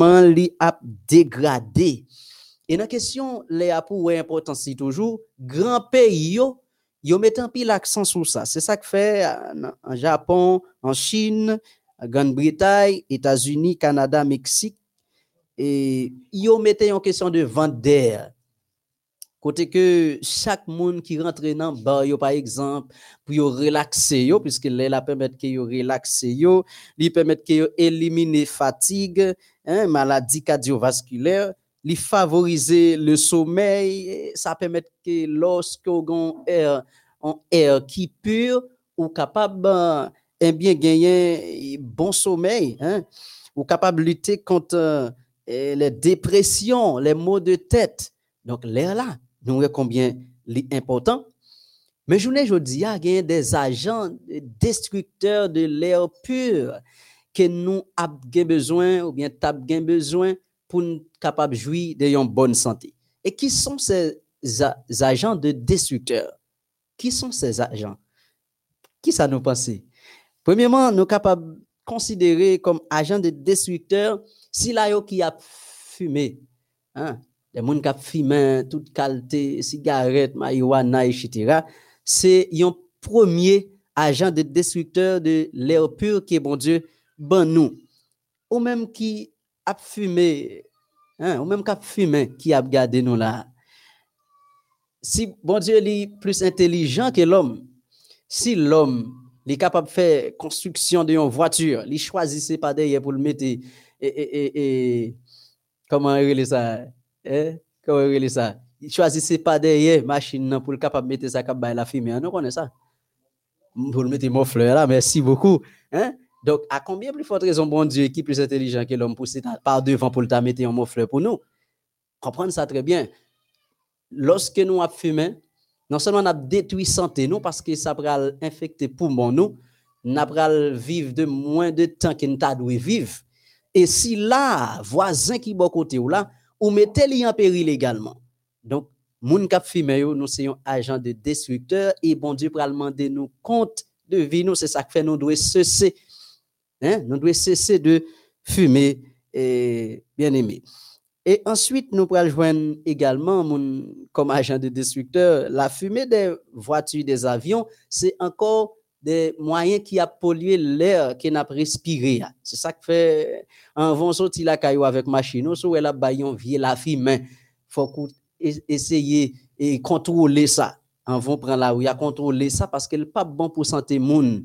li a dégradé? Et la question, les a pour importance toujours, grand pays yo, yo met un pile l'accent sur ça. C'est ça que fait en Japon, en Chine, en Grande-Bretagne, États-Unis, Canada, Mexique. Et yo mettent en question de d'air. Côté que chaque monde qui rentre dans bar yo par exemple pour yo relaxer yo puisque là la permettre que yo relaxer yo, lui permettre que yo éliminer fatigue, hein, maladie cardiovasculaire, lui favoriser le sommeil, ça permet que lorsque on air un air qui pur ou capable eh bien gagner bon sommeil, hein, ou capable lutter contre eh, les dépressions, les maux de tête. Donc l'air là nous voyons combien important. Mais je ne dis qu'il y des agents destructeurs de l'air pur que nous avons besoin ou bien avons besoin pour nous capables de jouir de bonne santé. Et qui sont ces agents de destructeurs? Qui sont ces agents? Qui ça nous pense? Premièrement, nous sommes capables de considérer comme agents de destructeurs si là qui a fumé, hein, les gens qui fument toute qualité, cigarette, marijuana, etc., c'est un premier agent de destructeur de l'air pur qui est bon Dieu, bon nous. Ou même qui a fumé, hein, ou même qui a fumé, qui a gardé nous là. Si bon Dieu est plus intelligent que l'homme, si l'homme est capable de faire construction d'une voiture, il choisissait pas derrière pour le mettre et, et, et, et comment il ça? Eh? Comment il ça? Il choisissait pas derrière machine pour le capable mettre ça cap la fumée. On connaît ça. Pour le mettre mon fleur là, merci beaucoup. Hein? Donc, à combien plus forte raison, bon Dieu, qui est plus intelligent que l'homme pour par devant pour le mettre un fleur pour nous? Comprenez ça très bien. Lorsque nous fumé, non seulement a détruit santé nous parce que ça va infecter poumon nous, nous allons vivre de moins de temps que nous avons vivre. Et si là, voisin qui est côté ou là, ou mettez-les en péril également. Donc, moun kap fime nous sommes agents de destructeur et bon Dieu pour demander nous compte de vie nous, c'est ça que fait nous devons cesser. Hein? Nous devons cesser de fumer, bien aimé. Et ensuite, nous pourrons joindre également comme agent de destructeur, la fumée des voitures, des avions, c'est encore des moyens qui a pollué l'air qui n'a pas respiré. C'est ça que fait un vent sorti la caillou avec machine, ou elle a baillon vie la Il Faut essayer et contrôler ça. Un vent prend la rue à contrôler ça parce qu'elle n'est pas bon pour santé monde.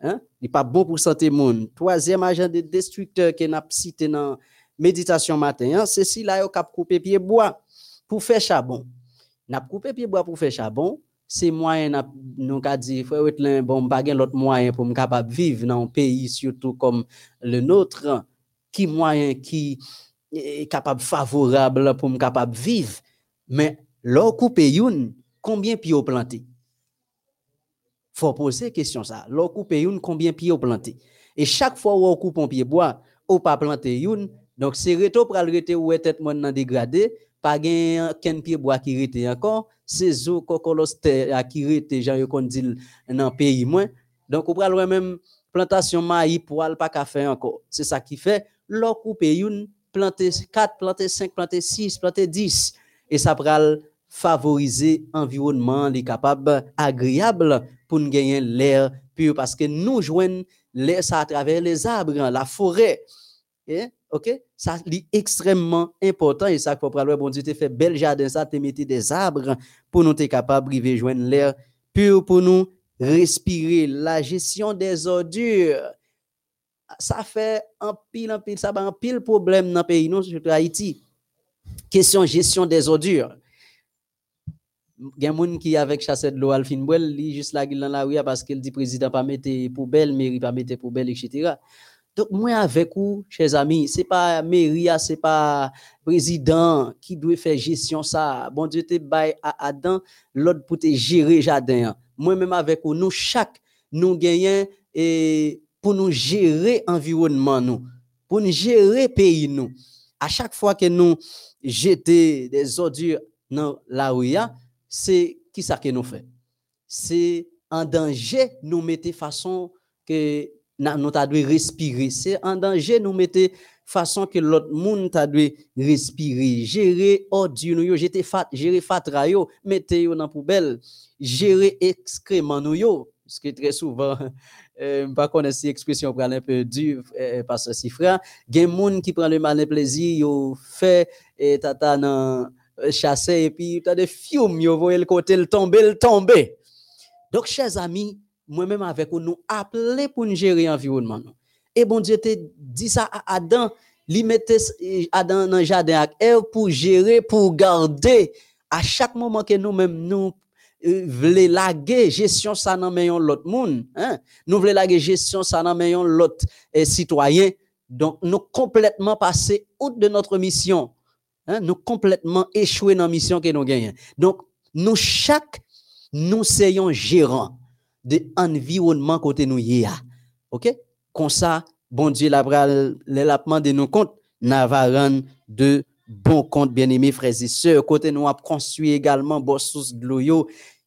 Hein? N'est pas bon pour santé monde. Troisième agent de destructeur qui n'a cité dans méditation matin, hein? c'est si là a coupé pied bois pour faire charbon. N'a coupé pied bois pour faire charbon c'est moyen nous ka dit frère Wetlin bon pas l'autre moyen pour me capable vivre dans un pays surtout comme le nôtre qui moyen qui est capable favorable pour me capable vivre? Mais l'or coupé une combien pieds planté faut poser question ça. L'or coupé une combien pieds planté et chaque fois où on coupe un pied bois ou pas planter une donc c'est reto pour le rete ou tête mon dégradé pas gen ken pied bois qui rete encore c'est zo kokoloste a qui rete jan yo kon dit dans pays moins. Donc on pral même plantation maïs poil pas ka faire encore. C'est ça qui fait l'on coupe une planter 4 planter 5 planter 6 planter 10 et ça pral favoriser environnement les capable agréable pour nous gagner l'air pur parce que nous joignons l'air ça à travers les arbres la forêt eh? OK? Ça est extrêmement important et ça faut prendre bon Dieu te fait bel jardin ça te mettre des arbres pour nous être capable de joindre l'air pur pour nous respirer la gestion des ordures ça fait un pile un pile ça va un pile problème dans le pays nous surtout Haïti question gestion des ordures des gens qui avec chasseur de l'eau Bouel, il juste là dans la rue parce qu'il dit président pas mettre poubelle, mairie pas mettre poubelle, etc. Donc, moi, avec vous, chers amis, c'est pas mairie, c'est pas président qui doit faire gestion ça. Bon Dieu te bail à Adam, l'autre pour te gérer jardin. Moi-même avec vous, nous, chaque, nous gagnons pour nous gérer environnement, pour nous gérer pays. À chaque fois que nous jetons des ordures dans la rue, c'est qui ça que nous fait? C'est en danger, nous mettons façon que nous avons respirer. C'est en danger nous mettez façon que l'autre monde t'a dû respirer, gérer ordures yo, gérer fat, gérer fatra yo, mettez yo dans poubelle, gérer excrément nous yo, parce que très souvent euh, pas connaître cette expression pour un peu dur euh, parce que si frère, gen monde qui prend le mal plaisir, yo fait et tata nan chasser et puis t'as des fiumes, yo voyez le côté le tomber, le tomber. Donc chers amis, moi-même avec vous, nous appeler pour gérer l'environnement. Et bon Dieu te dit ça à Adam, lui mettait Adam dans le jardin avec pour gérer, pour garder à chaque moment que nous-mêmes nous euh, voulons laguer gestion ça dans l'autre monde, hein? nous voulons laguer gestion ça dans l'autre euh, citoyen. Donc nous complètement passé outre de notre mission. Hein? Nous complètement échoué dans la mission que nous gagnons. Donc nous chaque nous soyons gérants de environnement côté nous y OK? Comme ça, bon Dieu la l'élappement de nos comptes n'a rendre de bons comptes bien-aimés frères et sœurs. Côté nous a construit également bon source de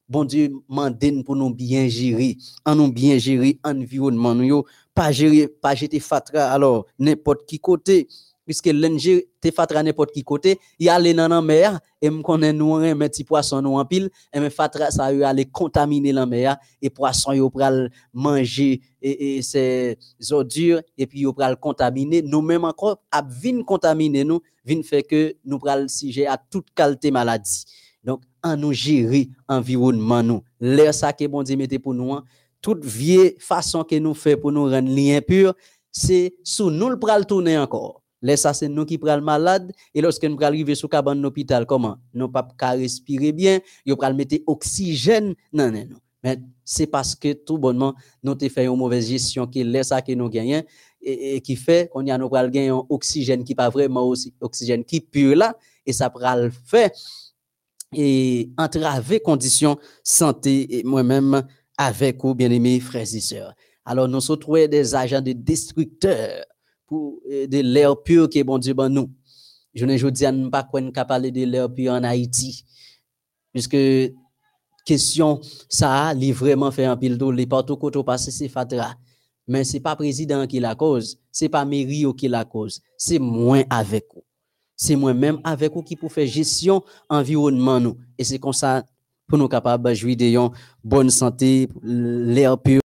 bon Dieu mande pour nous bien gérer en nous bien gérer environnement nous pas gérer pas jeter fatra alors n'importe qui côté puisque l'NG te fatra n'importe qui côté, il aller dans la mer et me connaît nous un petit poisson nous en pile et me fatra ça y aller contaminer la mer et poisson yo pral manger et, et ces ordures et puis yo pral contaminer nous même encore a vinn contaminer nous vinn fait que nous pral sujet à toute qualité maladie. Donc en nous gérer environnement nous. L'air ça que bon Dieu mettez pour nous hein. toute vieille façon que nous fait pour nous rendre lien c'est sous nous le pral tourner encore. C'est nous qui le malade. Et lorsque nous arrivons sur cabane l'hôpital, comment? Nous pas qu'à respirer bien, nous pral mettre oxygène. Non, non. Mais c'est parce que tout bonnement, nous avons fait une mauvaise gestion qui laisse ça que nous gagnons et, qui fait qu'on y a nous pral gagner un oxygène qui pas vraiment aussi oxygène qui pur là et ça pral fait et entraver conditions santé moi-même avec vous bien-aimés frères et sœurs. Alors nous sommes des agents de destructeurs euh, de l'air pur que bon Dieu ban nous. Je ne dis pas qu'on parler de l'air pur en Haïti. Puisque question ça, li vraiment fait un pile les partout côté passé c'est fatra. Mais c'est pas président qui la cause, c'est pas mairie qui la cause, c'est moi avec vous. C'est moi-même avec vous qui pour faire gestion environnement nous. Et c'est comme ça pour nous capables de jouir de bonne santé, l'air pur